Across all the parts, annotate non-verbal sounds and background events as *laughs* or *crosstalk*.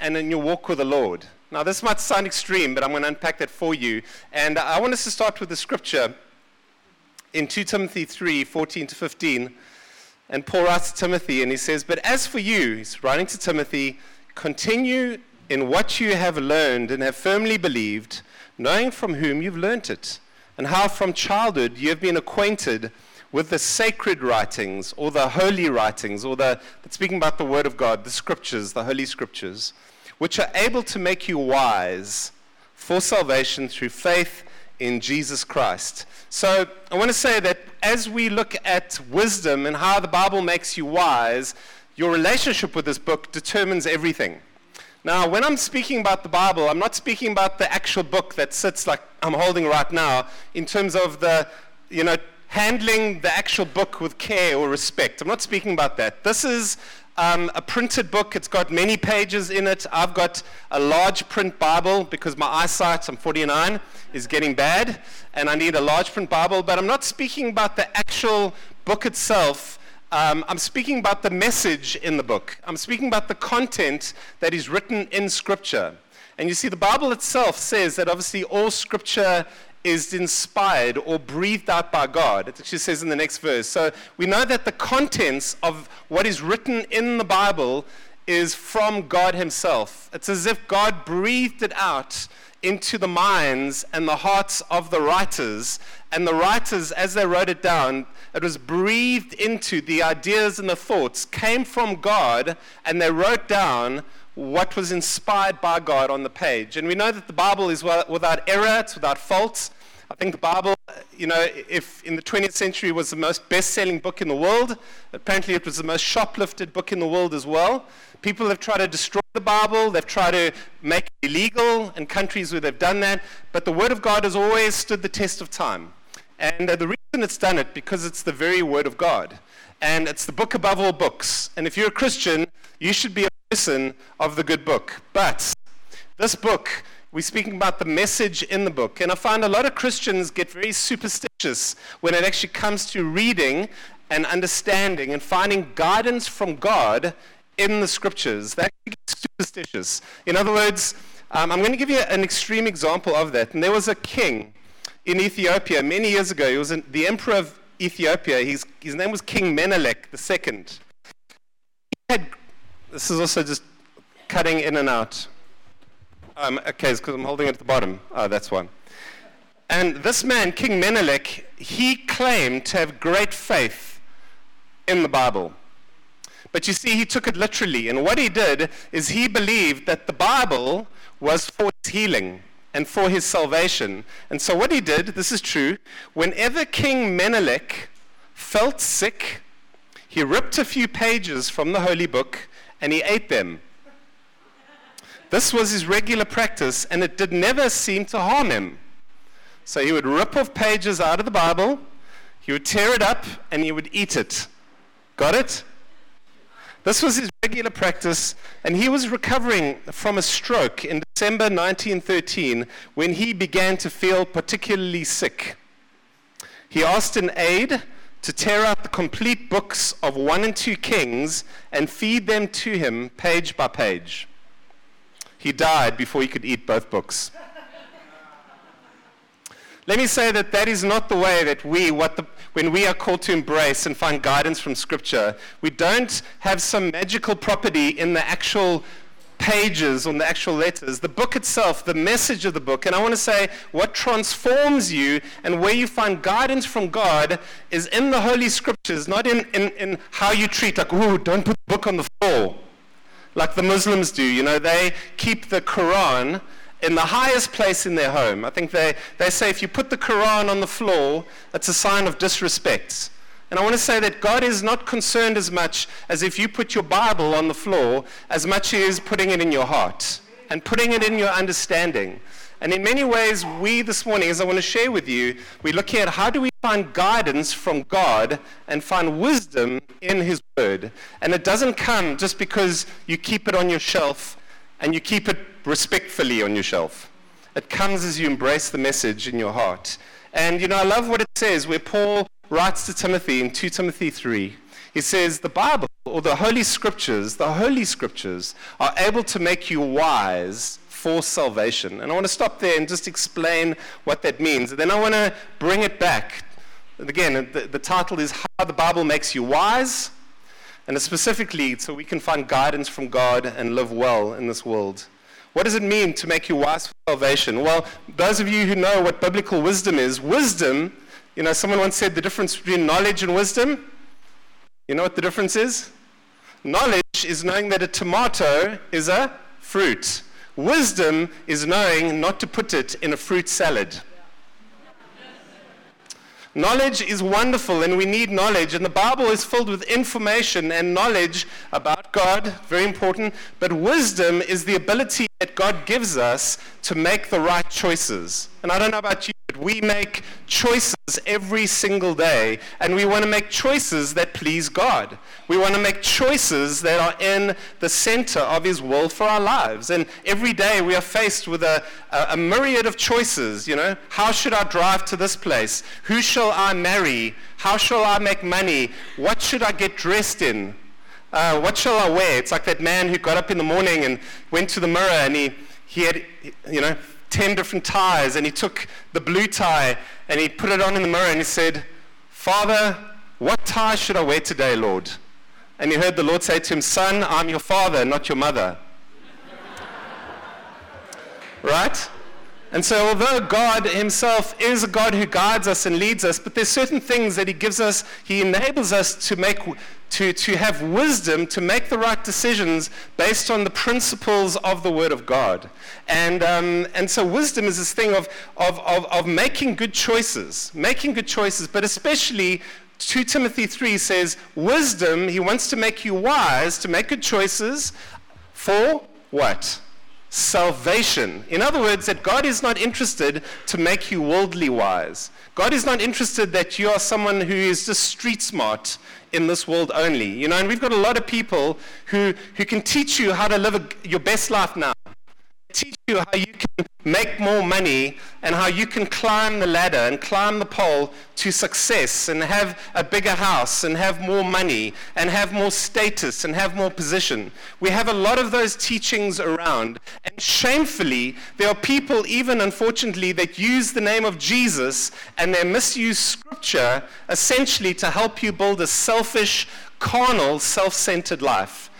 and in your walk with the Lord. Now, this might sound extreme, but I'm going to unpack that for you. And I want us to start with the scripture in 2 Timothy 3 14 to 15. And Paul writes to Timothy, and he says, But as for you, he's writing to Timothy, continue in what you have learned and have firmly believed, knowing from whom you've learnt it, and how from childhood you have been acquainted with the sacred writings or the holy writings, or the, speaking about the Word of God, the scriptures, the holy scriptures, which are able to make you wise for salvation through faith in Jesus Christ. So I want to say that as we look at wisdom and how the Bible makes you wise, your relationship with this book determines everything. Now, when I'm speaking about the Bible, I'm not speaking about the actual book that sits like I'm holding right now in terms of the, you know, handling the actual book with care or respect. I'm not speaking about that. This is um, a printed book. It's got many pages in it. I've got a large print Bible because my eyesight, I'm 49, is getting bad, and I need a large print Bible. But I'm not speaking about the actual book itself. Um, I'm speaking about the message in the book. I'm speaking about the content that is written in Scripture. And you see, the Bible itself says that obviously all Scripture is inspired or breathed out by God. It actually says in the next verse. So we know that the contents of what is written in the Bible is from God Himself. It's as if God breathed it out into the minds and the hearts of the writers. And the writers, as they wrote it down, it was breathed into the ideas and the thoughts, came from God, and they wrote down what was inspired by God on the page. And we know that the Bible is without error, it's without fault. I think the Bible, you know, if in the 20th century was the most best selling book in the world, apparently it was the most shoplifted book in the world as well. People have tried to destroy the Bible, they've tried to make it illegal in countries where they've done that, but the Word of God has always stood the test of time. And the reason it's done it, because it's the very Word of God. And it's the book above all books. And if you're a Christian, you should be a person of the good book. But this book we're speaking about the message in the book. And I find a lot of Christians get very superstitious when it actually comes to reading and understanding and finding guidance from God in the scriptures. That gets superstitious. In other words, um, I'm going to give you an extreme example of that. And there was a king in Ethiopia many years ago. He was an, the emperor of Ethiopia. His, his name was King Menelik II. He had, this is also just cutting in and out. Um, okay, because I'm holding it at the bottom. Oh, that's one. And this man, King Menelik, he claimed to have great faith in the Bible. But you see, he took it literally. And what he did is he believed that the Bible was for his healing and for his salvation. And so what he did, this is true, whenever King Menelik felt sick, he ripped a few pages from the holy book and he ate them. This was his regular practice, and it did never seem to harm him. So he would rip off pages out of the Bible, he would tear it up, and he would eat it. Got it? This was his regular practice, and he was recovering from a stroke in December 1913 when he began to feel particularly sick. He asked an aide to tear out the complete books of 1 and 2 Kings and feed them to him page by page. He died before he could eat both books. Let me say that that is not the way that we, what the, when we are called to embrace and find guidance from Scripture, we don't have some magical property in the actual pages, on the actual letters. The book itself, the message of the book, and I want to say what transforms you and where you find guidance from God is in the Holy Scriptures, not in, in, in how you treat, like, ooh, don't put the book on the floor like the Muslims do. You know, they keep the Quran in the highest place in their home. I think they, they say if you put the Quran on the floor, that's a sign of disrespect. And I want to say that God is not concerned as much as if you put your Bible on the floor, as much as putting it in your heart and putting it in your understanding. And in many ways, we this morning, as I want to share with you, we're looking at how do we find guidance from God and find wisdom in His Word. And it doesn't come just because you keep it on your shelf and you keep it respectfully on your shelf. It comes as you embrace the message in your heart. And you know, I love what it says where Paul writes to Timothy in 2 Timothy 3. He says the Bible or the Holy Scriptures, the Holy Scriptures are able to make you wise for salvation. And I want to stop there and just explain what that means. And then I want to bring it back. And again, the, the title is How the Bible Makes You Wise. And specifically, so we can find guidance from God and live well in this world. What does it mean to make you wise for salvation? Well, those of you who know what biblical wisdom is, wisdom, you know, someone once said the difference between knowledge and wisdom. You know what the difference is? Knowledge is knowing that a tomato is a fruit. Wisdom is knowing not to put it in a fruit salad. Knowledge is wonderful and we need knowledge, and the Bible is filled with information and knowledge about God, very important. But wisdom is the ability that God gives us to make the right choices. And I don't know about you, we make choices every single day, and we want to make choices that please God. We want to make choices that are in the center of His will for our lives. And every day we are faced with a, a, a myriad of choices. You know, how should I drive to this place? Who shall I marry? How shall I make money? What should I get dressed in? uh, what shall I wear? It's like that man who got up in the morning and went to the mirror and he, he had, you know, 10 different ties and he took the blue tie and he put it on in the mirror and he said, Father, what tie should I wear today, Lord? And he heard the Lord say to him, Son, I'm your father, not your mother. *laughs* right? And so, although God Himself is a God who guides us and leads us, but there's certain things that He gives us, He enables us to make, to, to have wisdom to make the right decisions based on the principles of the Word of God. And, um, and so, wisdom is this thing of, of, of, of making good choices, making good choices, but especially 2 Timothy 3 says, wisdom, He wants to make you wise to make good choices for what? Salvation. In other words, that God is not interested to make you worldly wise. God is not interested that you are someone who is just street smart in this world only. You know, and we've got a lot of people who, who can teach you how to live a, your best life now teach you how you can make more money and how you can climb the ladder and climb the pole to success and have a bigger house and have more money and have more status and have more position. We have a lot of those teachings around. And shamefully, there are people, even unfortunately, that use the name of Jesus and they misuse scripture essentially to help you build a selfish, carnal, self centered life.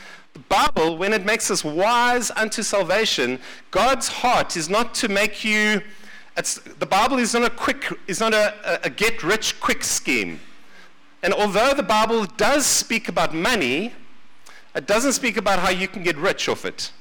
Bible, when it makes us wise unto salvation, God's heart is not to make you. the Bible is not a quick, is not a, a get rich quick scheme. And although the Bible does speak about money, it doesn't speak about how you can get rich off it.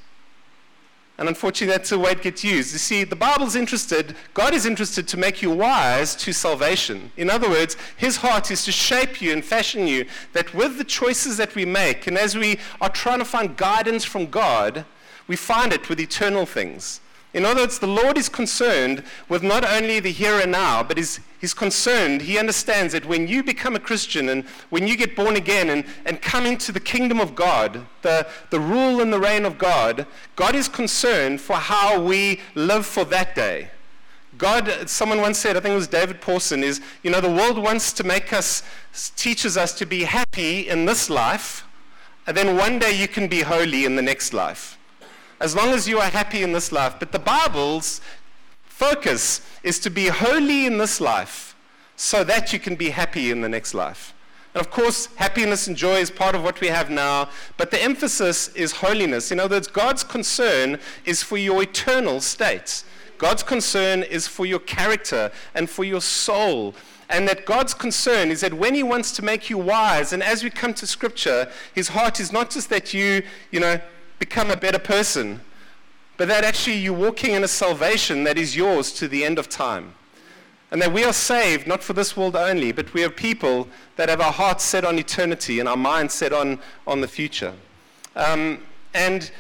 And unfortunately, that's the way it gets used. You see, the Bible's interested, God is interested to make you wise to salvation. In other words, His heart is to shape you and fashion you that with the choices that we make, and as we are trying to find guidance from God, we find it with eternal things. In other words, the Lord is concerned with not only the here and now, but is, he's concerned, he understands that when you become a Christian and when you get born again and, and come into the kingdom of God, the, the rule and the reign of God, God is concerned for how we live for that day. God, someone once said, I think it was David Pawson, is, you know, the world wants to make us, teaches us to be happy in this life, and then one day you can be holy in the next life as long as you are happy in this life. But the Bible's focus is to be holy in this life so that you can be happy in the next life. And of course, happiness and joy is part of what we have now, but the emphasis is holiness. In other words, God's concern is for your eternal state. God's concern is for your character and for your soul. And that God's concern is that when He wants to make you wise, and as we come to Scripture, His heart is not just that you, you know, become a better person, but that actually you're walking in a salvation that is yours to the end of time. And that we are saved not for this world only, but we are people that have our hearts set on eternity and our minds set on, on the future. Um, and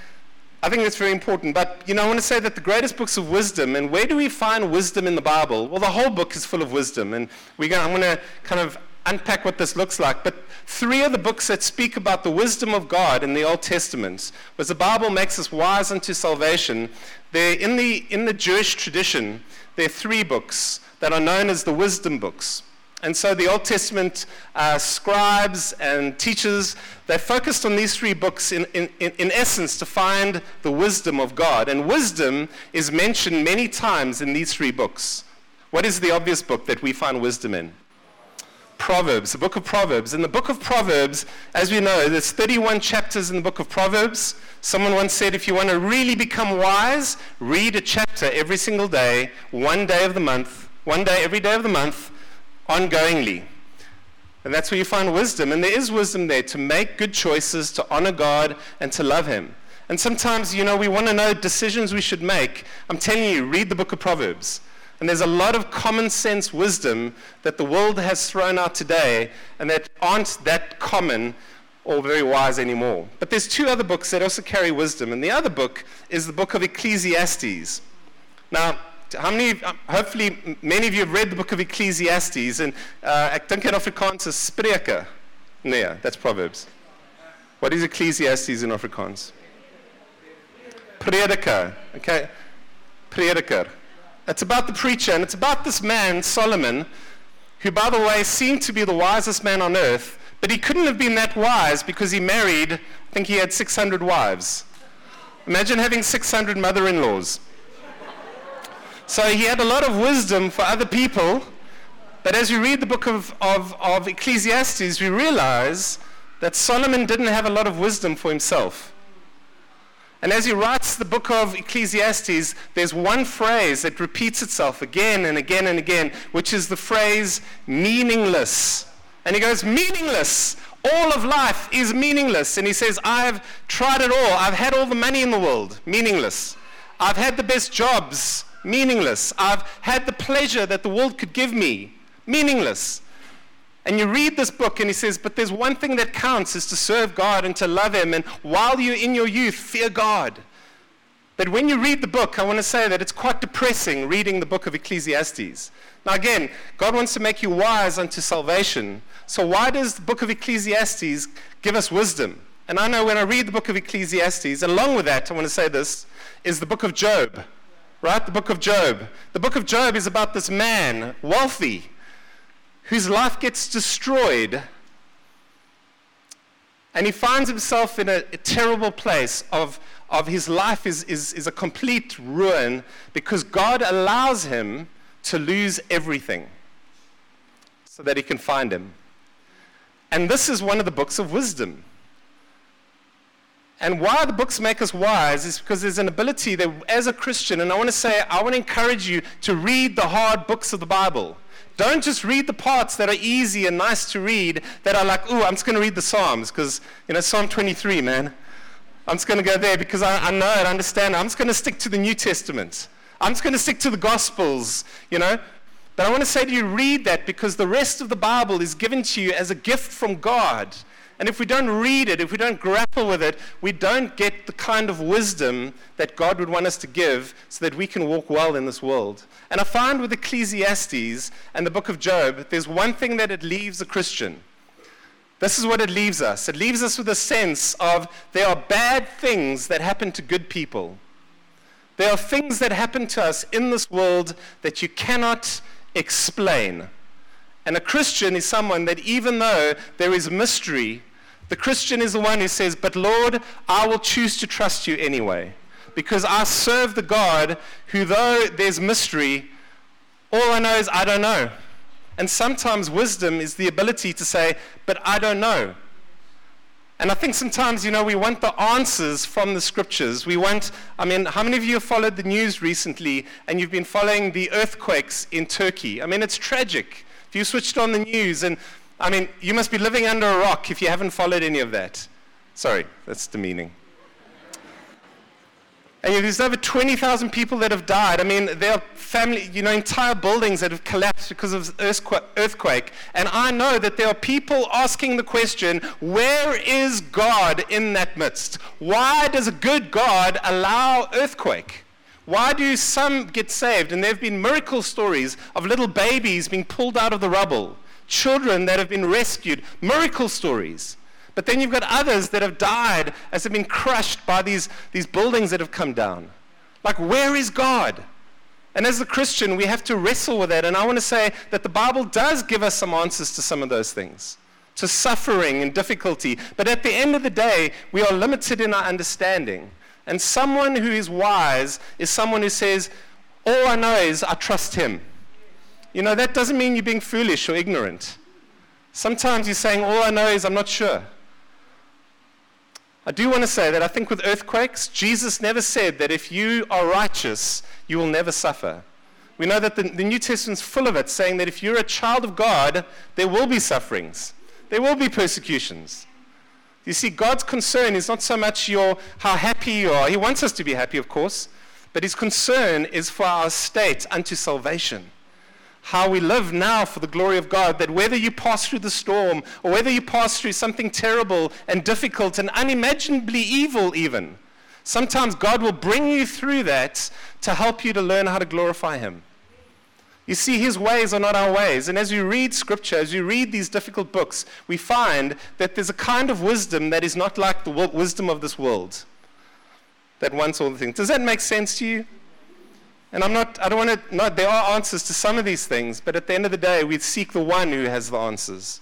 I think that's very important. But, you know, I want to say that the greatest books of wisdom, and where do we find wisdom in the Bible? Well, the whole book is full of wisdom. And we're I'm going to kind of unpack what this looks like. But three of the books that speak about the wisdom of God in the Old Testament, was the Bible makes us wise unto salvation. There, in the in the Jewish tradition, there are three books that are known as the wisdom books. And so the Old Testament uh, scribes and teachers, they focused on these three books in, in, in essence to find the wisdom of God. And wisdom is mentioned many times in these three books. What is the obvious book that we find wisdom in? Proverbs, the book of Proverbs. In the book of Proverbs, as we know, there's 31 chapters in the book of Proverbs. Someone once said, if you want to really become wise, read a chapter every single day, one day of the month, one day every day of the month, ongoingly. And that's where you find wisdom. And there is wisdom there to make good choices, to honor God, and to love Him. And sometimes, you know, we want to know decisions we should make. I'm telling you, read the book of Proverbs. And there's a lot of common sense wisdom that the world has thrown out today and that aren't that common or very wise anymore. But there's two other books that also carry wisdom. And the other book is the book of Ecclesiastes. Now, how many, hopefully many of you have read the book of Ecclesiastes and uh, ek in Afrikaans is Spreuke. Nee, that's Proverbs. What is Ecclesiastes in Afrikaans? Prediker. Okay. Prediker. It's about the preacher, and it's about this man, Solomon, who, by the way, seemed to be the wisest man on earth, but he couldn't have been that wise because he married, I think he had 600 wives. Imagine having 600 mother in laws. So he had a lot of wisdom for other people, but as we read the book of, of, of Ecclesiastes, we realize that Solomon didn't have a lot of wisdom for himself. And as he writes the book of Ecclesiastes, there's one phrase that repeats itself again and again and again, which is the phrase meaningless. And he goes, meaningless. All of life is meaningless. And he says, I've tried it all. I've had all the money in the world. Meaningless. I've had the best jobs. Meaningless. I've had the pleasure that the world could give me. Meaningless. And you read this book, and he says, But there's one thing that counts is to serve God and to love Him. And while you're in your youth, fear God. But when you read the book, I want to say that it's quite depressing reading the book of Ecclesiastes. Now, again, God wants to make you wise unto salvation. So, why does the book of Ecclesiastes give us wisdom? And I know when I read the book of Ecclesiastes, along with that, I want to say this, is the book of Job. Right? The book of Job. The book of Job is about this man, wealthy, whose life gets destroyed. And he finds himself in a, a terrible place of, of his life is, is, is a complete ruin because God allows him to lose everything so that he can find him. And this is one of the books of wisdom. And why the books make us wise is because there's an ability that, as a Christian, and I want to say, I want to encourage you to read the hard books of the Bible. Don't just read the parts that are easy and nice to read that are like, ooh, I'm just going to read the Psalms because, you know, Psalm 23, man. I'm just going to go there because I, I know I understand. I'm just going to stick to the New Testament. I'm just going to stick to the Gospels, you know. But I want to say to you, read that because the rest of the Bible is given to you as a gift from God. And if we don't read it, if we don't grapple with it, we don't get the kind of wisdom that God would want us to give so that we can walk well in this world. And I find with Ecclesiastes and the book of Job, there's one thing that it leaves a Christian. This is what it leaves us. It leaves us with a sense of there are bad things that happen to good people. There are things that happen to us in this world that you cannot explain. And a Christian is someone that even though there is mystery, the Christian is the one who says, But Lord, I will choose to trust you anyway. Because I serve the God who, though there's mystery, all I know is I don't know. And sometimes wisdom is the ability to say, But I don't know. And I think sometimes, you know, we want the answers from the scriptures. We want, I mean, how many of you have followed the news recently and you've been following the earthquakes in Turkey? I mean, it's tragic you switched on the news, and I mean, you must be living under a rock if you haven't followed any of that. Sorry, that's demeaning. And there's over 20,000 people that have died. I mean, there are family, you know, entire buildings that have collapsed because of earthquake. And I know that there are people asking the question, where is God in that midst? Why does a good God allow earthquake? Why do some get saved? And there have been miracle stories of little babies being pulled out of the rubble, children that have been rescued, miracle stories. But then you've got others that have died as they've been crushed by these, these buildings that have come down. Like, where is God? And as a Christian, we have to wrestle with that. And I want to say that the Bible does give us some answers to some of those things, to suffering and difficulty. But at the end of the day, we are limited in our understanding. And someone who is wise is someone who says, All I know is I trust him. You know, that doesn't mean you're being foolish or ignorant. Sometimes you're saying, All I know is I'm not sure. I do want to say that I think with earthquakes, Jesus never said that if you are righteous, you will never suffer. We know that the, the New Testament's full of it, saying that if you're a child of God, there will be sufferings, there will be persecutions. You see, God's concern is not so much your how happy you are. He wants us to be happy, of course, but his concern is for our state unto salvation how we live now for the glory of God, that whether you pass through the storm or whether you pass through something terrible and difficult and unimaginably evil, even, sometimes God will bring you through that to help you to learn how to glorify Him. You see, His ways are not our ways. And as you read Scripture, as you read these difficult books, we find that there's a kind of wisdom that is not like the wisdom of this world that wants all the things. Does that make sense to you? And I'm not, I don't want to, not, there are answers to some of these things, but at the end of the day, we seek the one who has the answers.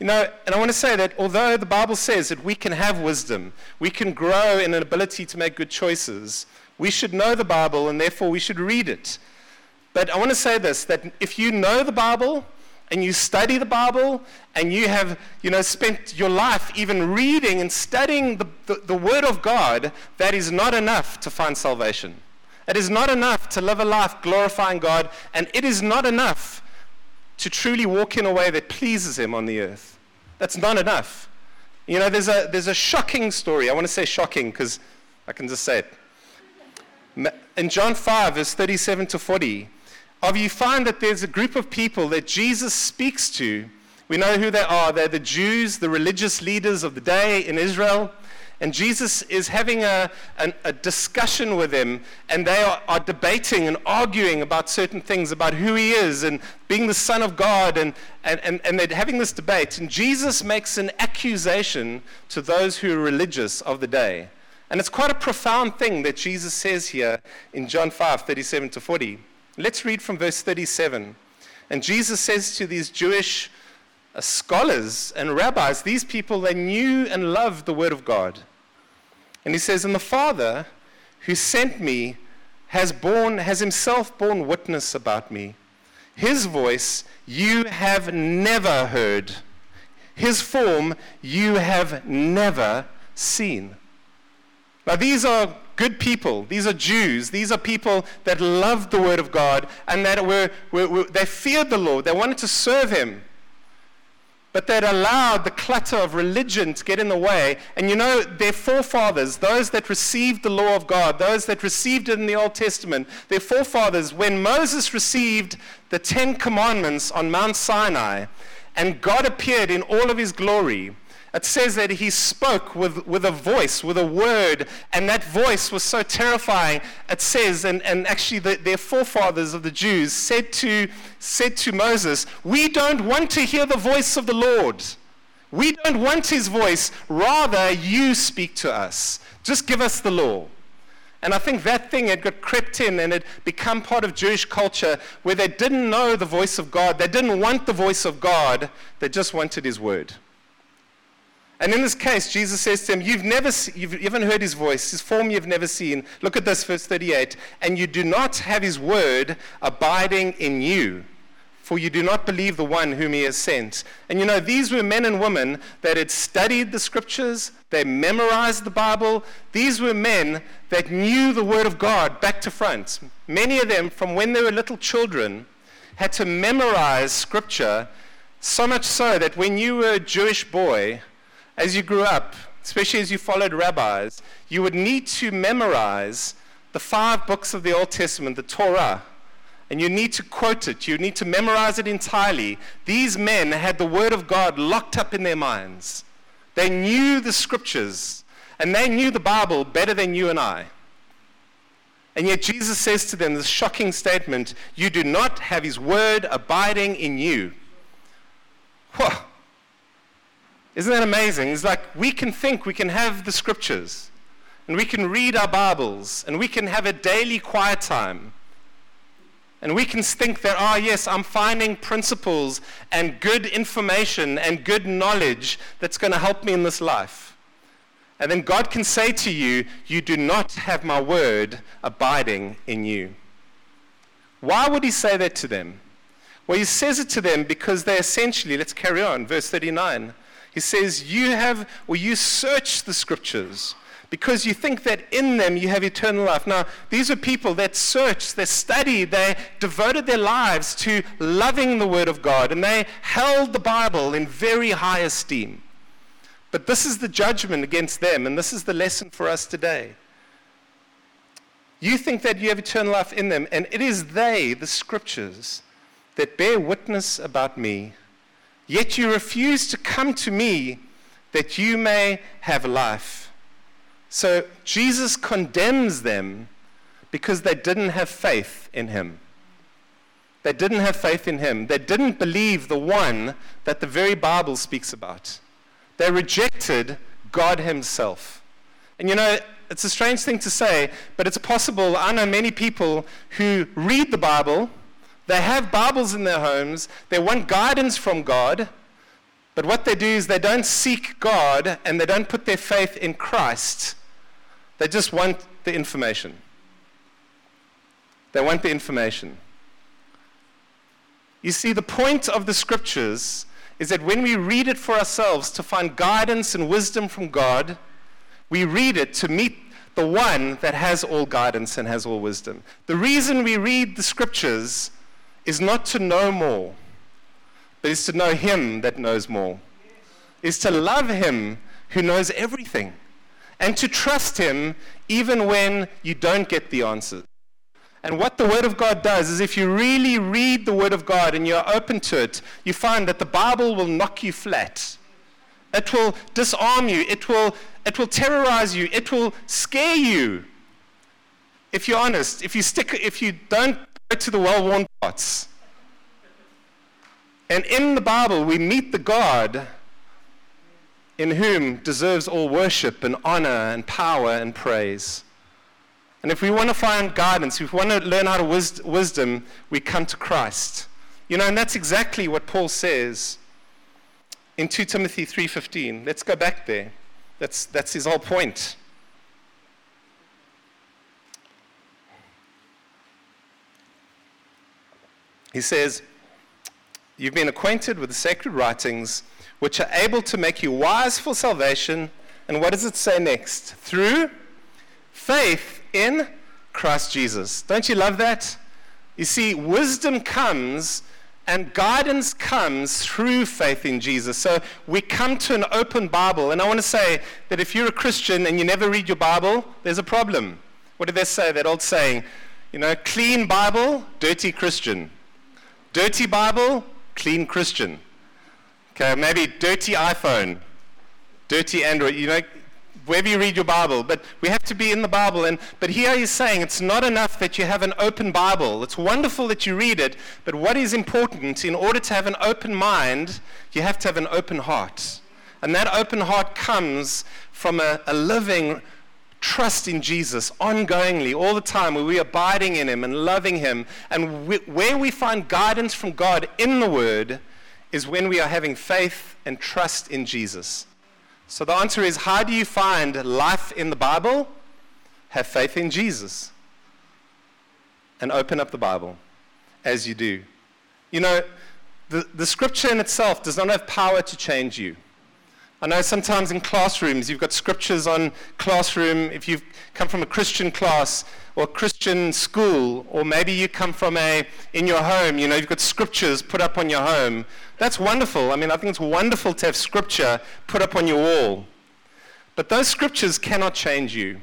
You know, and I want to say that although the Bible says that we can have wisdom, we can grow in an ability to make good choices, we should know the Bible and therefore we should read it. But I want to say this that if you know the Bible and you study the Bible and you have, you know, spent your life even reading and studying the, the, the Word of God, that is not enough to find salvation. It is not enough to live a life glorifying God, and it is not enough to truly walk in a way that pleases Him on the earth. That's not enough. You know, there's a, there's a shocking story. I want to say shocking because I can just say it. In John 5, verse 37 to 40, of you find that there's a group of people that Jesus speaks to. We know who they are. They're the Jews, the religious leaders of the day in Israel. And Jesus is having a, an, a discussion with them, and they are, are, debating and arguing about certain things, about who he is and being the Son of God, and, and, and, and they're having this debate. And Jesus makes an accusation to those who are religious of the day. And it's quite a profound thing that Jesus says here in John 5 37 to 40. Let's read from verse 37. And Jesus says to these Jewish uh, scholars and rabbis, these people, they knew and loved the Word of God. And he says, And the Father who sent me has, borne, has himself borne witness about me. His voice you have never heard, his form you have never seen. Now, these are good people. These are Jews. These are people that loved the Word of God and that were, were, were they feared the Lord. They wanted to serve Him but they'd allowed the clutter of religion to get in the way. And you know, their forefathers, those that received the law of God, those that received it in the Old Testament, their forefathers, when Moses received the Ten Commandments on Mount Sinai, and God appeared in all of his glory, it says that he spoke with, with a voice, with a word, and that voice was so terrifying. It says, and, and actually the, their forefathers of the Jews said to, said to Moses, We don't want to hear the voice of the Lord. We don't want his voice. Rather, you speak to us. Just give us the law. And I think that thing had got crept in and had become part of Jewish culture where they didn't know the voice of God. They didn't want the voice of God. They just wanted his word. And in this case, Jesus says to him, You've never you've, you haven't heard his voice, his form you've never seen. Look at this, verse 38. And you do not have his word abiding in you, for you do not believe the one whom he has sent. And you know, these were men and women that had studied the scriptures, they memorized the Bible. These were men that knew the word of God back to front. Many of them, from when they were little children, had to memorize scripture, so much so that when you were a Jewish boy, as you grew up, especially as you followed rabbis, you would need to memorize the five books of the Old Testament, the Torah, and you need to quote it. You need to memorize it entirely. These men had the Word of God locked up in their minds. They knew the scriptures, and they knew the Bible better than you and I. And yet Jesus says to them this shocking statement You do not have His Word abiding in you. Whoa. Isn't that amazing? It's like we can think, we can have the scriptures, and we can read our Bibles, and we can have a daily quiet time. And we can think that, oh, yes, I'm finding principles and good information and good knowledge that's going to help me in this life. And then God can say to you, You do not have my word abiding in you. Why would he say that to them? Well, he says it to them because they essentially, let's carry on, verse 39. He says, You have, or you search the scriptures because you think that in them you have eternal life. Now, these are people that searched, they studied, they devoted their lives to loving the Word of God, and they held the Bible in very high esteem. But this is the judgment against them, and this is the lesson for us today. You think that you have eternal life in them, and it is they, the Scriptures, that bear witness about me. Yet you refuse to come to me that you may have life. So Jesus condemns them because they didn't have faith in him. They didn't have faith in him. They didn't believe the one that the very Bible speaks about. They rejected God himself. And you know, it's a strange thing to say, but it's possible. I know many people who read the Bible, they have Bibles in their homes, they want guidance from God, but what they do is they don't seek God and they don't put their faith in Christ they just want the information. They want the information. You see, the point of the scriptures is that when we read it for ourselves to find guidance and wisdom from God, we read it to meet the one that has all guidance and has all wisdom. The reason we read the scriptures is not to know more, but is to know Him that knows more, is to love Him who knows everything and to trust Him even when you don't get the answers. And what the Word of God does is if you really read the Word of God and you're open to it, you find that the Bible will knock you flat. It will disarm you. It will, it will terrorize you. It will scare you. If you're honest, if you, stick, if you don't to the well worn parts. And in the Bible, we meet the God in whom deserves all worship and honor and power and praise. And if we want to find guidance, if we want to learn how to wis- wisdom, we come to Christ. You know, and that's exactly what Paul says in 2 Timothy 3:15. Let's go back there. That's, that's his whole point. He says, You've been acquainted with the sacred writings which are able to make you wise for salvation. And what does it say next? Through faith in Christ Jesus. Don't you love that? You see, wisdom comes and guidance comes through faith in Jesus. So we come to an open Bible. And I want to say that if you're a Christian and you never read your Bible, there's a problem. What did they say? That old saying, you know, clean Bible, dirty Christian. Dirty Bible, clean Christian. Okay, maybe dirty iPhone, dirty Android, you know, wherever you read your Bible, but we have to be in the Bible. And, but here he's saying it's not enough that you have an open Bible. It's wonderful that you read it, but what is important, in order to have an open mind, you have to have an open heart. And that open heart comes from a, a living trust in Jesus ongoingly, all the time, where we're abiding in Him and loving Him. And we, where we find guidance from God in the Word, is when we are having faith and trust in Jesus. So the answer is how do you find life in the Bible? Have faith in Jesus. And open up the Bible as you do. You know, the, the scripture in itself does not have power to change you. I know sometimes in classrooms you've got scriptures on classroom. If you've come from a Christian class or Christian school, or maybe you come from a, in your home, you know, you've got scriptures put up on your home. That's wonderful. I mean, I think it's wonderful to have scripture put up on your wall. But those scriptures cannot change you.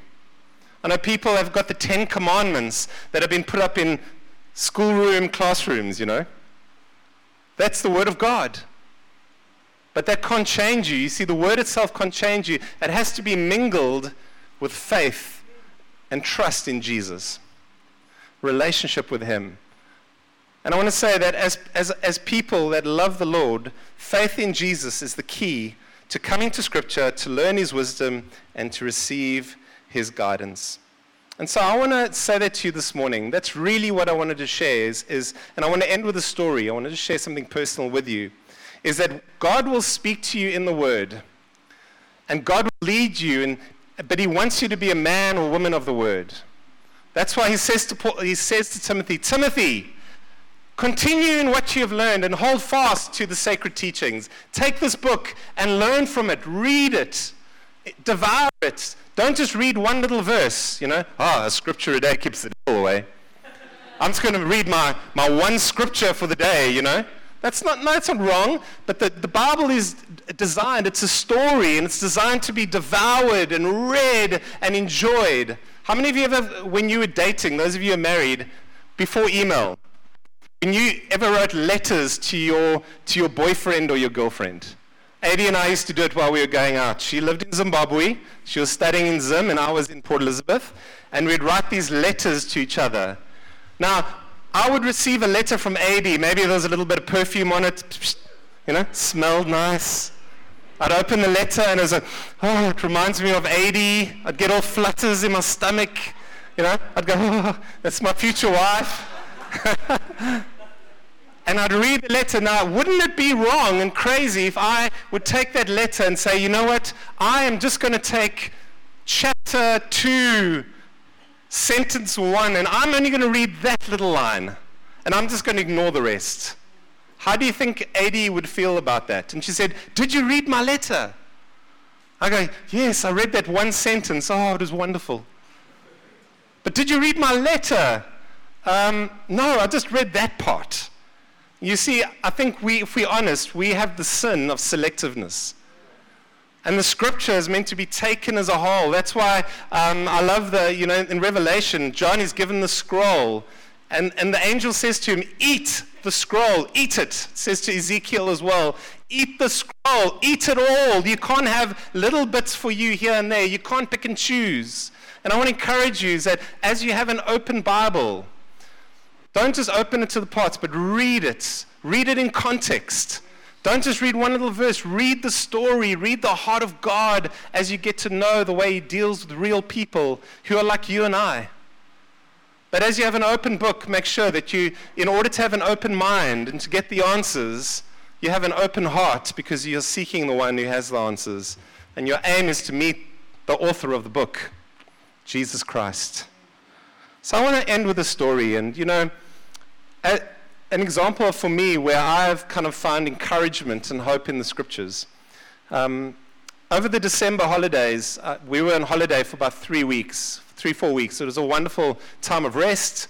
I know people have got the Ten Commandments that have been put up in schoolroom classrooms, you know. That's the Word of God. But that can't change you. You see, the word itself can't change you. It has to be mingled with faith and trust in Jesus, relationship with Him. And I want to say that as, as, as people that love the Lord, faith in Jesus is the key to coming to Scripture, to learn His wisdom, and to receive His guidance. And so I want to say that to you this morning. That's really what I wanted to share is, is and I want to end with a story. I wanted to share something personal with you. Is that God will speak to you in the Word. And God will lead you, and, but He wants you to be a man or woman of the Word. That's why He says to, Paul, he says to Timothy, Timothy, Continue in what you have learned and hold fast to the sacred teachings. Take this book and learn from it. Read it. Devour it. Don't just read one little verse, you know. Oh, a scripture a day keeps the devil away. I'm just going to read my, my one scripture for the day, you know. That's not, no, that's not wrong, but the, the Bible is designed, it's a story, and it's designed to be devoured and read and enjoyed. How many of you ever, when you were dating, those of you who are married, before email, when you ever wrote letters to your, to your boyfriend or your girlfriend? Adi and I used to do it while we were going out. She lived in Zimbabwe. She was studying in Zim, and I was in Port Elizabeth. And we'd write these letters to each other. Now, I would receive a letter from Adi. Maybe there was a little bit of perfume on it. You know, smelled nice. I'd open the letter, and it was like, oh, it reminds me of Adi. I'd get all flutters in my stomach. You know, I'd go, oh, that's my future wife. *laughs* and I'd read the letter. Now, wouldn't it be wrong and crazy if I would take that letter and say, you know what, I am just going to take chapter 2, sentence 1, and I'm only going to read that little line, and I'm just going to ignore the rest. How do you think Adi would feel about that? And she said, Did you read my letter? I go, Yes, I read that one sentence. Oh, it was wonderful. But did you read my letter? Um, no, I just read that part. You see, I think we, if we're honest, we have the sin of selectiveness. And the scripture is meant to be taken as a whole. That's why um, I love the, you know, in Revelation, John is given the scroll. And, and the angel says to him, Eat the scroll, eat it. it. Says to Ezekiel as well, Eat the scroll, eat it all. You can't have little bits for you here and there. You can't pick and choose. And I want to encourage you that as you have an open Bible, don't just open it to the parts, but read it. Read it in context. Don't just read one little verse. Read the story. Read the heart of God as you get to know the way He deals with real people who are like you and I. But as you have an open book, make sure that you, in order to have an open mind and to get the answers, you have an open heart because you're seeking the one who has the answers. And your aim is to meet the author of the book, Jesus Christ. So I want to end with a story. And, you know, an example for me where I've kind of found encouragement and hope in the scriptures. Um, over the December holidays, uh, we were on holiday for about three weeks, three, four weeks. It was a wonderful time of rest.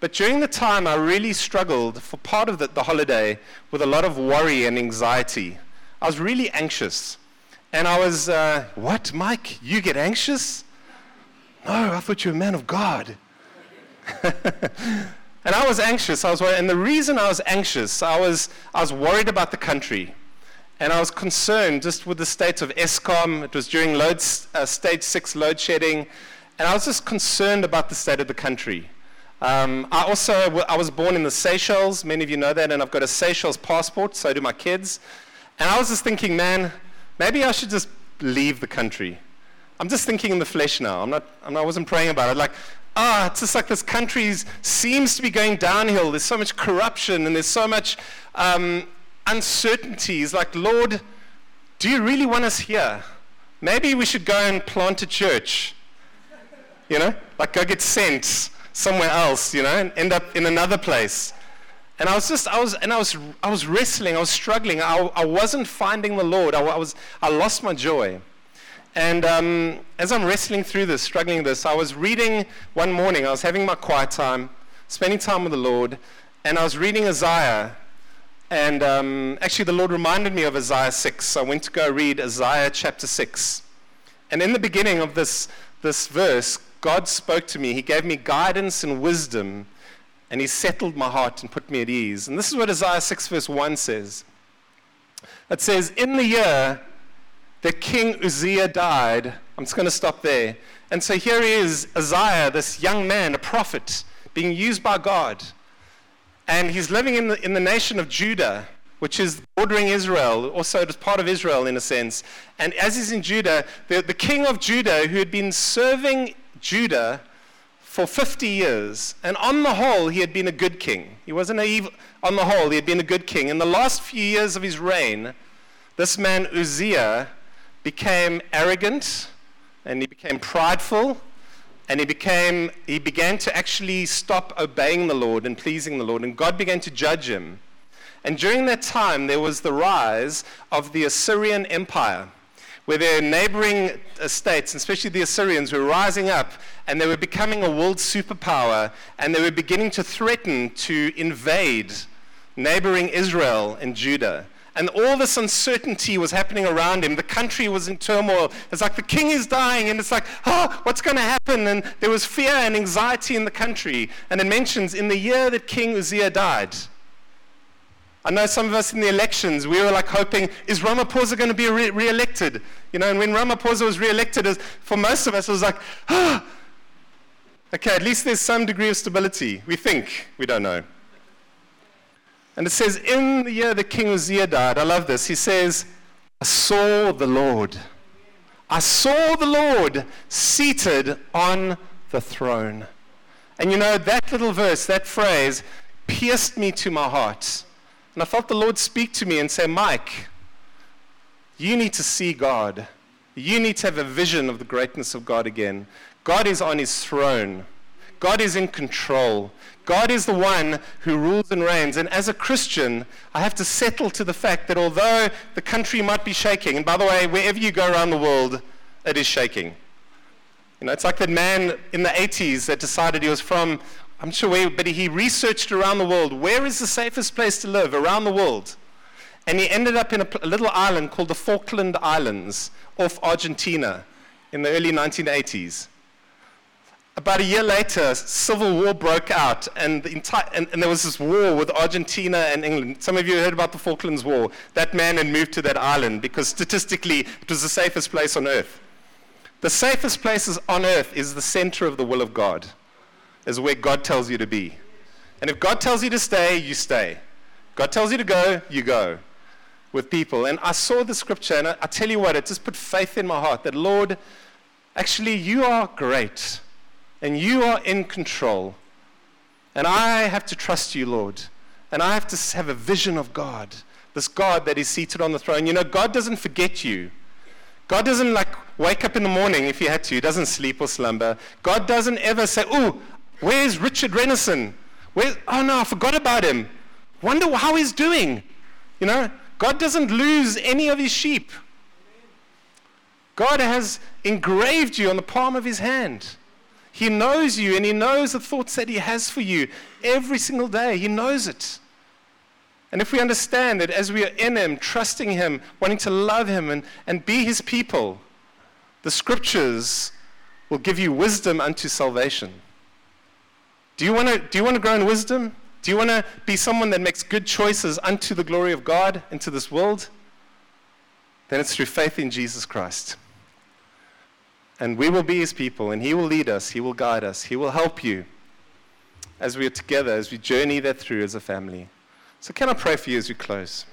But during the time, I really struggled for part of the, the holiday with a lot of worry and anxiety. I was really anxious. And I was, uh, what, Mike? You get anxious? No, I thought you were a man of God. *laughs* and I was anxious. I was worried. And the reason I was anxious, I was, I was worried about the country. And I was concerned just with the state of Eskom. It was during load, uh, stage six load shedding. And I was just concerned about the state of the country. Um, I also I was born in the Seychelles. Many of you know that. And I've got a Seychelles passport. So do my kids. And I was just thinking, man, maybe I should just leave the country. I'm just thinking in the flesh now. I'm not, I'm not, I wasn't praying about it. Like, ah, it's just like this country seems to be going downhill. There's so much corruption and there's so much um, uncertainties. Like, Lord, do you really want us here? Maybe we should go and plant a church. You know, like go get sent somewhere else, you know, and end up in another place. And I was just, I was, and I was, I was wrestling, I was struggling. I, I wasn't finding the Lord. I, I was, I lost my joy. And um, as I'm wrestling through this, struggling this, I was reading one morning, I was having my quiet time, spending time with the Lord, and I was reading Isaiah. And um, actually, the Lord reminded me of Isaiah 6. So I went to go read Isaiah chapter 6. And in the beginning of this, this verse, God spoke to me. He gave me guidance and wisdom, and He settled my heart and put me at ease. And this is what Isaiah 6, verse 1 says. It says, In the year that King Uzziah died. I'm just going to stop there. And so here he is, Isaiah, this young man, a prophet, being used by God. And he's living in the, in the nation of Judah, which is bordering Israel, also it is part of Israel in a sense. And as he's in Judah, the, the king of Judah, who had been serving Judah, for 50 years. And on the whole, he had been a good king. He wasn't a evil, on the whole, he had been a good king. In the last few years of his reign, this man Uzziah became arrogant and he became prideful and he became he began to actually stop obeying the Lord and pleasing the Lord and God began to judge him. And during that time there was the rise of the Assyrian Empire where their neighboring uh, states, especially the Assyrians, were rising up and they were becoming a world superpower and they were beginning to threaten to invade neighboring Israel and Judah. And all this uncertainty was happening around him. The country was in turmoil. It's like the king is dying, and it's like, oh, what's going to happen? And there was fear and anxiety in the country. And it mentions in the year that King Uzziah died, I know some of us in the elections, we were like hoping, is Ramaphosa going to be re- elected You know, and when Ramaphosa was re-elected, for most of us, it was like, ah, okay, at least there's some degree of stability. We think, we don't know. And it says, in the year the King Uzziah died, I love this, he says, I saw the Lord. I saw the Lord seated on the throne. And you know, that little verse, that phrase, pierced me to my heart and I felt the Lord speak to me and say, Mike, you need to see God. You need to have a vision of the greatness of God again. God is on his throne. God is in control. God is the one who rules and reigns. And as a Christian, I have to settle to the fact that although the country might be shaking, and by the way, wherever you go around the world, it is shaking. You know, it's like that man in the 80s that decided he was from I'm sure where, but he researched around the world where is the safest place to live around the world. And he ended up in a, a little island called the Falkland Islands off Argentina in the early 1980s. About a year later, civil war broke out, and, the entire, and, and, there was this war with Argentina and England. Some of you heard about the Falklands War. That man had moved to that island because statistically it was the safest place on earth. The safest places on earth is the center of the will of God is where God tells you to be. And if God tells you to stay, you stay. God tells you to go, you go with people. And I saw the scripture, and I, I tell you what, it just put faith in my heart that, Lord, actually, you are great, and you are in control. And I have to trust you, Lord. And I have to have a vision of God, this God that is seated on the throne. You know, God doesn't forget you. God doesn't like wake up in the morning if he had to. He doesn't sleep or slumber. God doesn't ever say, Oh, Where's Richard Renison? Where, oh no, I forgot about him. Wonder how he's doing. You know, God doesn't lose any of his sheep. God has engraved you on the palm of his hand. He knows you and he knows the thoughts that he has for you every single day. He knows it. And if we understand that as we are in him, trusting him, wanting to love him and, and be his people, the scriptures will give you wisdom unto salvation. Do you want to do you want to grow in wisdom? Do you want to be someone that makes good choices unto the glory of God into this world? Then it's through faith in Jesus Christ. And we will be his people, and he will lead us, he will guide us, he will help you as we are together, as we journey that through as a family. So, can I pray for you as we close?